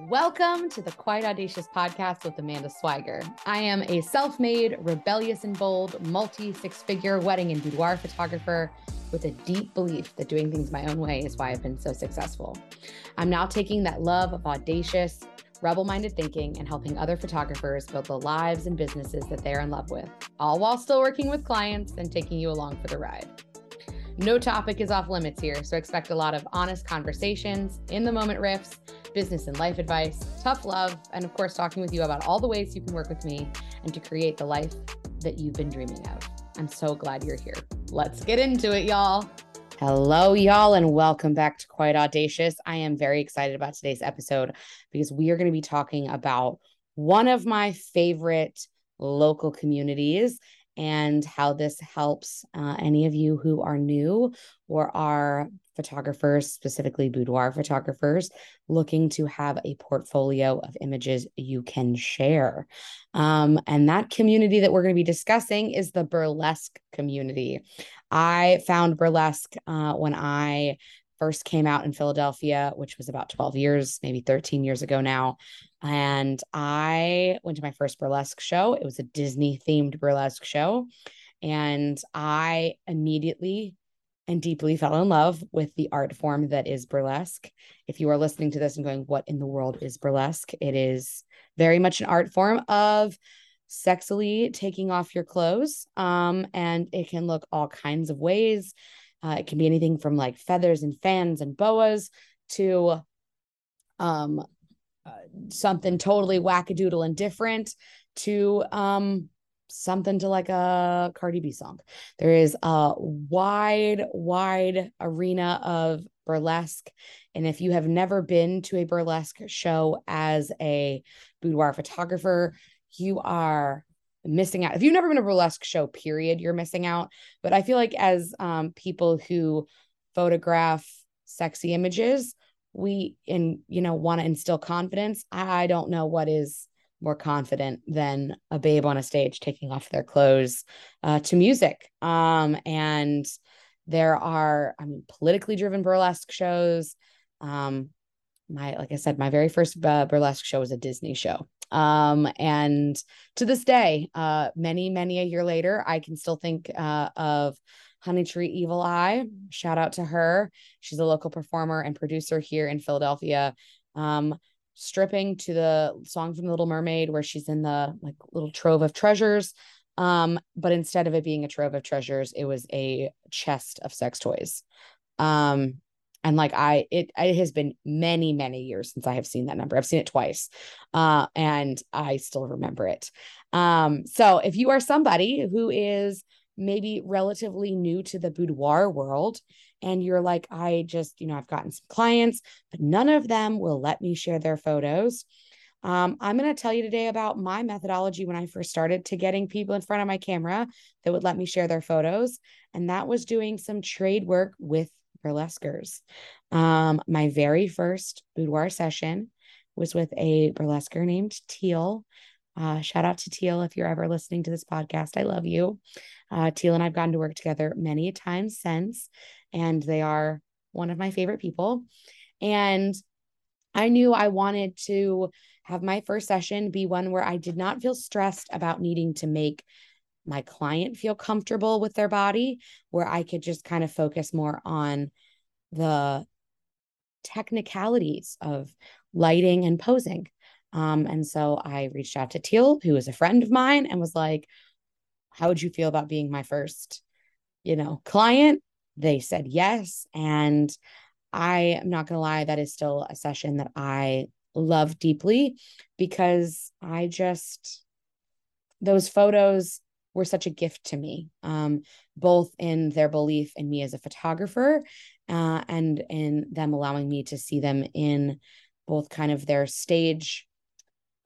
Welcome to the Quite Audacious podcast with Amanda Swiger. I am a self made, rebellious and bold, multi six figure wedding and boudoir photographer with a deep belief that doing things my own way is why I've been so successful. I'm now taking that love of audacious, rebel minded thinking and helping other photographers build the lives and businesses that they're in love with, all while still working with clients and taking you along for the ride. No topic is off limits here, so expect a lot of honest conversations, in the moment riffs, business and life advice, tough love, and of course, talking with you about all the ways you can work with me and to create the life that you've been dreaming of. I'm so glad you're here. Let's get into it, y'all. Hello, y'all, and welcome back to Quite Audacious. I am very excited about today's episode because we are going to be talking about one of my favorite local communities and how this helps uh, any of you who are new or are photographers, specifically boudoir photographers, looking to have a portfolio of images you can share. Um, and that community that we're going to be discussing is the burlesque community. I found burlesque uh, when I first came out in Philadelphia, which was about 12 years, maybe 13 years ago now. And I went to my first burlesque show. It was a Disney themed burlesque show. And I immediately and deeply fell in love with the art form that is burlesque. If you are listening to this and going, What in the world is burlesque? It is very much an art form of sexily taking off your clothes. Um, and it can look all kinds of ways. Uh, it can be anything from like feathers and fans and boas to um, something totally wackadoodle and different to um, something to like a Cardi B song. There is a wide, wide arena of burlesque. And if you have never been to a burlesque show as a boudoir photographer, you are missing out. If you've never been to a burlesque show, period, you're missing out. But I feel like as um, people who photograph sexy images, we and you know want to instill confidence. I don't know what is more confident than a babe on a stage taking off their clothes uh, to music. Um, and there are, I mean, politically driven burlesque shows. Um, my, like I said, my very first uh, burlesque show was a Disney show. Um, and to this day, uh, many, many a year later, I can still think uh, of Honey Tree Evil Eye. Shout out to her. She's a local performer and producer here in Philadelphia. Um, stripping to the song from the Little Mermaid where she's in the like little trove of treasures. Um, but instead of it being a trove of treasures, it was a chest of sex toys. Um, and like I, it, it has been many, many years since I have seen that number. I've seen it twice, uh, and I still remember it. Um, so if you are somebody who is maybe relatively new to the boudoir world and you're like, I just, you know, I've gotten some clients, but none of them will let me share their photos. Um, I'm going to tell you today about my methodology when I first started to getting people in front of my camera that would let me share their photos. And that was doing some trade work with burlesquers. Um, my very first boudoir session was with a burlesquer named Teal. Uh, shout out to Teal if you're ever listening to this podcast. I love you. Uh, Teal and I've gotten to work together many times since, and they are one of my favorite people. And I knew I wanted to have my first session be one where I did not feel stressed about needing to make my client feel comfortable with their body, where I could just kind of focus more on the technicalities of lighting and posing. Um, and so I reached out to Teal, who is a friend of mine, and was like, How would you feel about being my first, you know, client? They said yes. And I am not to lie, that is still a session that I love deeply because I just, those photos were such a gift to me, um, both in their belief in me as a photographer uh, and in them allowing me to see them in both kind of their stage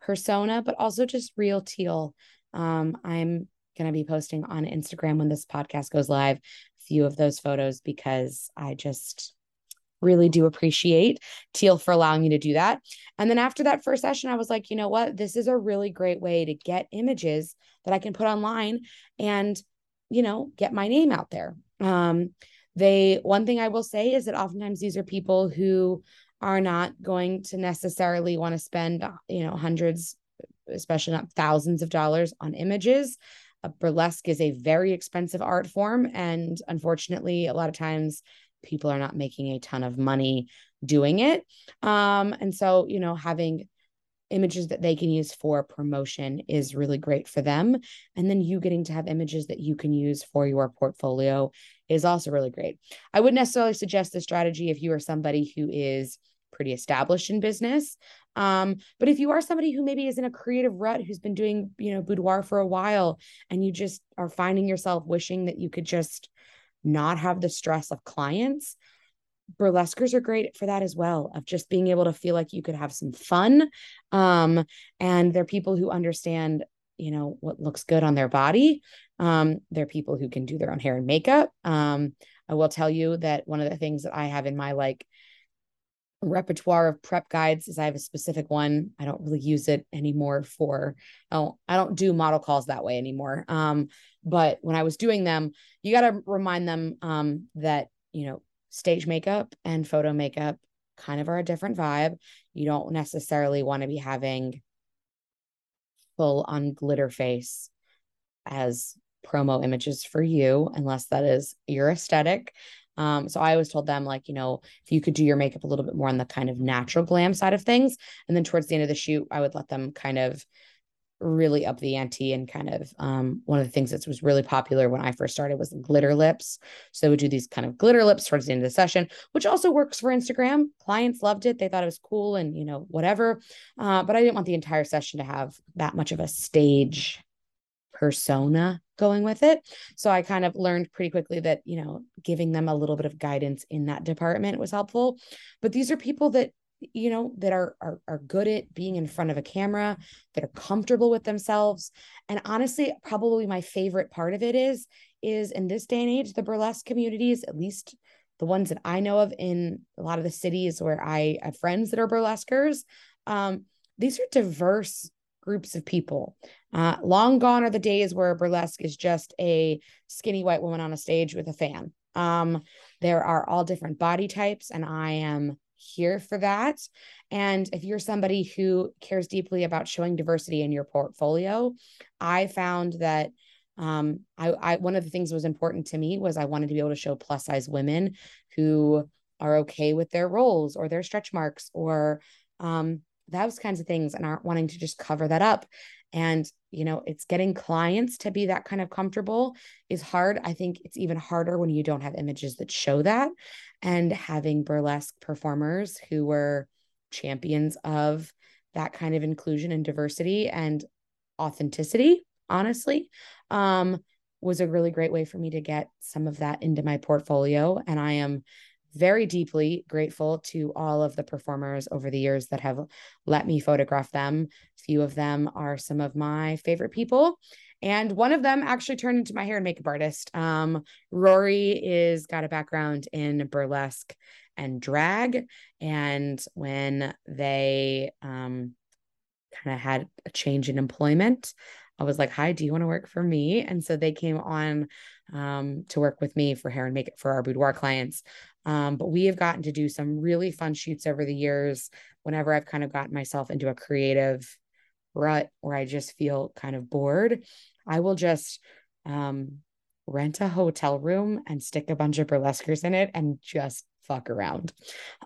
persona, but also just real teal. Um, I'm going to be posting on Instagram when this podcast goes live a few of those photos because I just really do appreciate Teal for allowing me to do that. And then after that first session, I was like, you know what? This is a really great way to get images that I can put online and, you know, get my name out there. Um, they, one thing I will say is that oftentimes these are people who are not going to necessarily want to spend, you know, hundreds, especially not thousands of dollars on images. A burlesque is a very expensive art form. And unfortunately, a lot of times people are not making a ton of money doing it. Um, and so, you know, having images that they can use for promotion is really great for them. And then you getting to have images that you can use for your portfolio is also really great. I wouldn't necessarily suggest this strategy if you are somebody who is pretty established in business. Um, but if you are somebody who maybe is in a creative rut who's been doing, you know, boudoir for a while and you just are finding yourself wishing that you could just not have the stress of clients, burlesquers are great for that as well of just being able to feel like you could have some fun um and they're people who understand you know what looks good on their body um they're people who can do their own hair and makeup um i will tell you that one of the things that i have in my like repertoire of prep guides is I have a specific one. I don't really use it anymore for oh, I don't do model calls that way anymore. Um, but when I was doing them, you got to remind them um that, you know, stage makeup and photo makeup kind of are a different vibe. You don't necessarily want to be having full on glitter face as promo images for you, unless that is your aesthetic. Um, so I always told them, like, you know, if you could do your makeup a little bit more on the kind of natural glam side of things. And then towards the end of the shoot, I would let them kind of really up the ante and kind of um, one of the things that was really popular when I first started was glitter lips. So would do these kind of glitter lips towards the end of the session, which also works for Instagram. Clients loved it. They thought it was cool and, you know, whatever. Uh, but I didn't want the entire session to have that much of a stage persona going with it. So I kind of learned pretty quickly that, you know, giving them a little bit of guidance in that department was helpful. But these are people that you know that are, are are good at being in front of a camera that are comfortable with themselves and honestly probably my favorite part of it is is in this day and age the burlesque communities at least the ones that i know of in a lot of the cities where i have friends that are burlesquers um, these are diverse groups of people uh, long gone are the days where burlesque is just a skinny white woman on a stage with a fan um, there are all different body types and i am here for that. And if you're somebody who cares deeply about showing diversity in your portfolio, I found that um, I, I one of the things that was important to me was I wanted to be able to show plus size women who are okay with their rolls or their stretch marks or um, those kinds of things and aren't wanting to just cover that up. And, you know, it's getting clients to be that kind of comfortable is hard. I think it's even harder when you don't have images that show that. And having burlesque performers who were champions of that kind of inclusion and diversity and authenticity, honestly, um, was a really great way for me to get some of that into my portfolio. And I am very deeply grateful to all of the performers over the years that have let me photograph them. Few of them are some of my favorite people. And one of them actually turned into my hair and makeup artist. Um, Rory is got a background in burlesque and drag. And when they um, kind of had a change in employment, I was like, hi, do you want to work for me? And so they came on um, to work with me for hair and makeup for our boudoir clients. Um, but we have gotten to do some really fun shoots over the years whenever I've kind of gotten myself into a creative rut where I just feel kind of bored. I will just um, rent a hotel room and stick a bunch of burlesquers in it and just fuck around.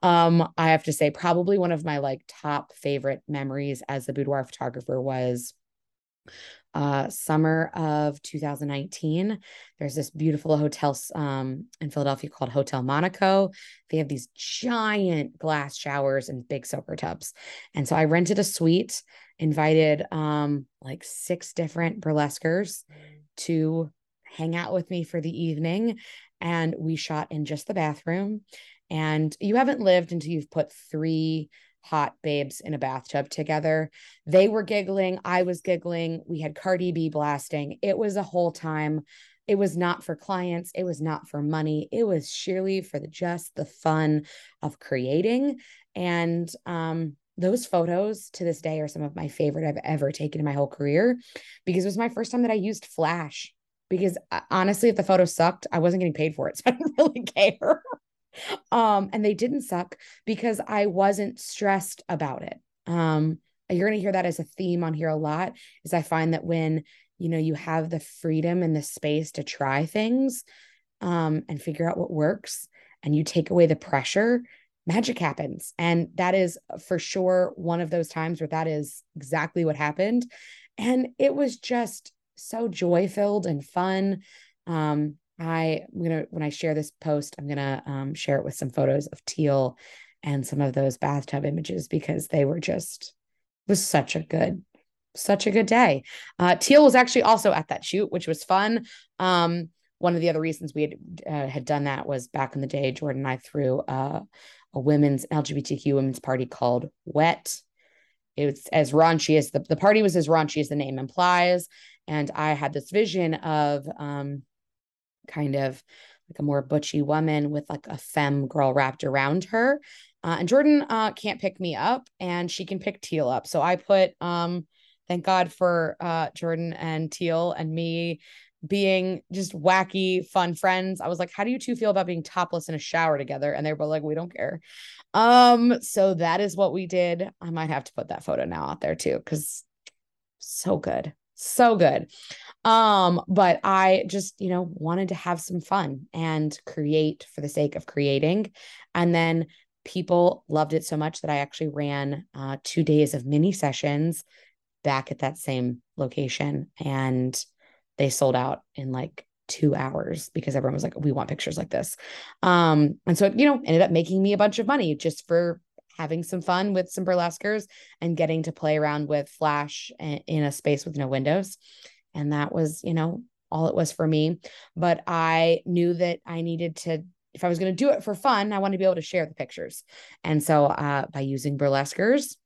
Um, I have to say, probably one of my like top favorite memories as a boudoir photographer was uh, summer of 2019. There's this beautiful hotel um, in Philadelphia called Hotel Monaco. They have these giant glass showers and big soaker tubs. And so I rented a suite, invited um, like six different burlesquers to hang out with me for the evening. And we shot in just the bathroom. And you haven't lived until you've put three hot babes in a bathtub together. They were giggling. I was giggling. We had Cardi B blasting. It was a whole time. It was not for clients. It was not for money. It was sheerly for the just the fun of creating. And um, those photos to this day are some of my favorite I've ever taken in my whole career because it was my first time that I used flash. Because uh, honestly, if the photo sucked, I wasn't getting paid for it. So I didn't really care. Um, and they didn't suck because I wasn't stressed about it. Um, you're going to hear that as a theme on here a lot is I find that when, you know, you have the freedom and the space to try things um, and figure out what works and you take away the pressure, magic happens. And that is for sure one of those times where that is exactly what happened. And it was just so joy filled and fun. Um, I, am gonna when I share this post, I'm gonna um, share it with some photos of teal and some of those bathtub images because they were just was such a good such a good day. Uh, teal was actually also at that shoot, which was fun. Um, one of the other reasons we had uh, had done that was back in the day, Jordan and I threw uh, a women's LGBTQ women's party called Wet. It was as raunchy as the, the party was as raunchy as the name implies. And I had this vision of um, kind of like a more butchy woman with like a femme girl wrapped around her. Uh, and Jordan uh, can't pick me up and she can pick Teal up. So I put, um, thank God for uh, Jordan and Teal and me being just wacky, fun friends. I was like, how do you two feel about being topless in a shower together? And they were like, we don't care. Um, so that is what we did. I might have to put that photo now out there too, because so good. So good. Um, but I just, you know, wanted to have some fun and create for the sake of creating. And then people loved it so much that I actually ran uh, two days of mini sessions back at that same location. And they sold out in like two hours because everyone was like, we want pictures like this. Um, and so, you know, ended up making me a bunch of money just for having some fun with some burlesquers and getting to play around with flash in a space with no windows. And that was you know all it was for me. But i knew that i needed to if i was going to do it for fun i wanted to be able to share the pictures. And so uh, by using burlesquers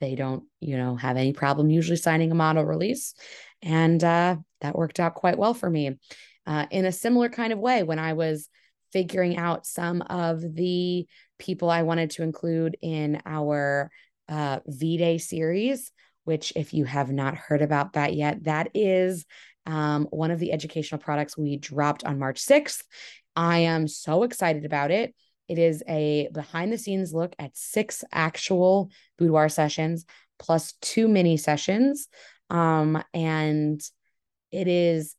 they don't you know have any problem usually signing a model release. And uh, that worked out quite well for me. Uh, in a similar kind of way when i was figuring out some of the people i wanted to include in our uh, VIDE series which, if you have not heard about that yet, that is um, one of the educational products we dropped on March 6th. I am so excited about it. It is a behind the scenes look at six actual boudoir sessions plus two mini sessions. Um, and it is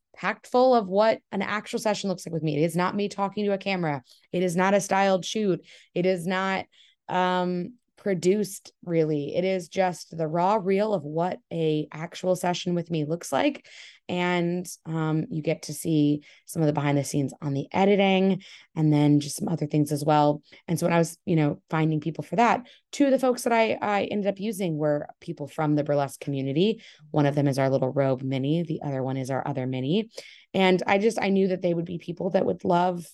full of what an actual session looks like with me. It is not me talking to a camera. It is not a styled shoot. It is not um produced really. It is just the raw reel of what a actual session with me looks like. And um, you get to see some of the behind the scenes on the editing and then just some other things as well. And so when i was you know finding people for that two of the folks that i i ended up using were people from the burlesque community. One of them is our little robe mini. The other one is our other mini. And i just i knew that they would be people that would love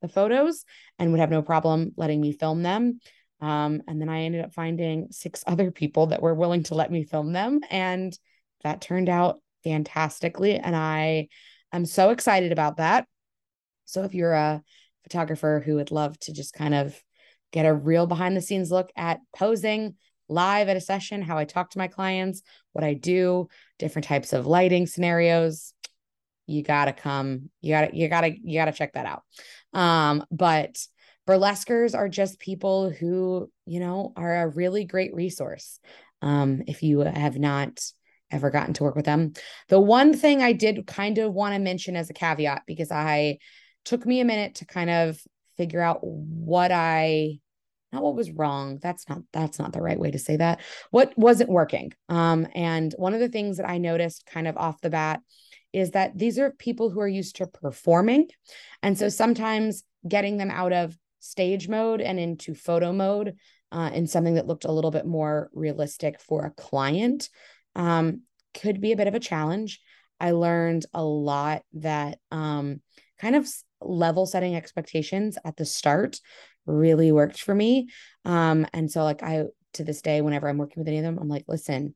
the photos and would have no problem letting me film them um, and then I ended up finding six other people that were willing to let me film them. And that turned out fantastically. And I am so excited about that. So if you're a photographer who would love to just kind of get a real behind the scenes look at posing live at a session, how I talk to my clients, what I do, different types of lighting scenarios, you gotta come. You gotta, you gotta, you gotta check that out. Um, but burlesquers are just people who, you know, are a really great resource. Um, if you have not ever gotten to work with them. The one thing I did kind of want to mention as a caveat, because I took me a minute to kind of figure out what I not what was wrong that's not that's not the right way to say that what wasn't working um and one of the things that i noticed kind of off the bat is that these are people who are used to performing and so sometimes getting them out of stage mode and into photo mode uh, in something that looked a little bit more realistic for a client um, could be a bit of a challenge. I learned a lot that um, kind of level setting expectations at the start really worked for me. Um, and so, like, I to this day, whenever I'm working with any of them, I'm like, listen,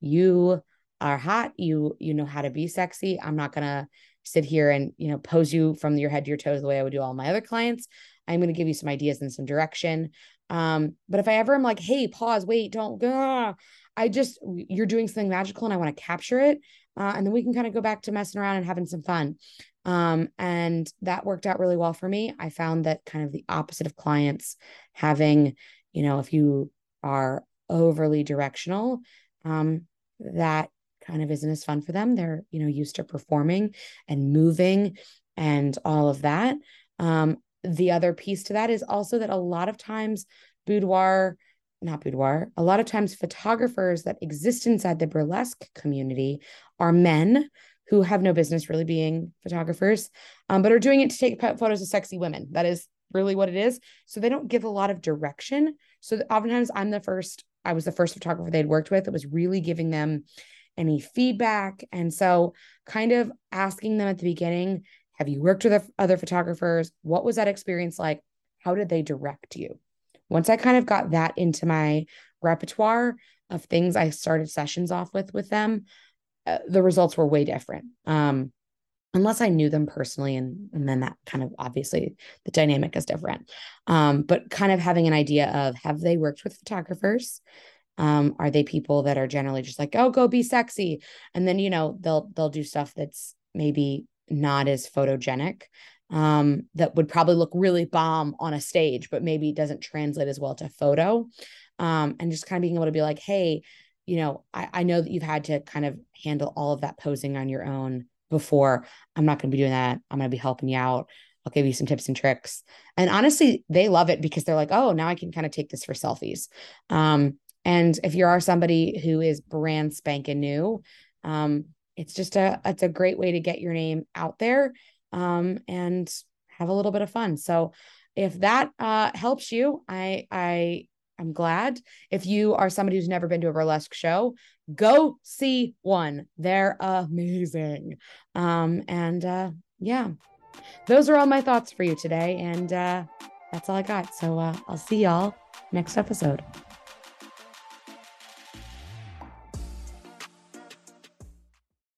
you are hot. You you know how to be sexy. I'm not gonna sit here and you know pose you from your head to your toes the way I would do all my other clients. I'm going to give you some ideas and some direction. Um, but if I ever am like, hey, pause, wait, don't go, I just, you're doing something magical and I want to capture it. Uh, and then we can kind of go back to messing around and having some fun. Um, and that worked out really well for me. I found that kind of the opposite of clients having, you know, if you are overly directional, um, that kind of isn't as fun for them. They're, you know, used to performing and moving and all of that. Um, the other piece to that is also that a lot of times boudoir, not boudoir, a lot of times photographers that exist inside the burlesque community are men who have no business really being photographers, um, but are doing it to take photos of sexy women. That is really what it is. So they don't give a lot of direction. So oftentimes I'm the first, I was the first photographer they'd worked with that was really giving them any feedback. And so kind of asking them at the beginning, have you worked with other photographers? What was that experience like? How did they direct you? Once I kind of got that into my repertoire of things I started sessions off with with them, uh, the results were way different. Um, unless I knew them personally, and and then that kind of obviously the dynamic is different. Um, but kind of having an idea of have they worked with photographers? Um, are they people that are generally just like, oh, go be sexy, and then you know they'll they'll do stuff that's maybe not as photogenic um, that would probably look really bomb on a stage, but maybe doesn't translate as well to photo. Um, and just kind of being able to be like, hey, you know, I, I know that you've had to kind of handle all of that posing on your own before. I'm not going to be doing that. I'm going to be helping you out. I'll give you some tips and tricks. And honestly, they love it because they're like, oh, now I can kind of take this for selfies. Um, and if you are somebody who is brand spanking new, um, it's just a it's a great way to get your name out there um, and have a little bit of fun. So if that uh, helps you, I I I'm glad. If you are somebody who's never been to a burlesque show, go see one. They're amazing. Um, and uh, yeah, those are all my thoughts for you today. And uh, that's all I got. So uh, I'll see y'all next episode.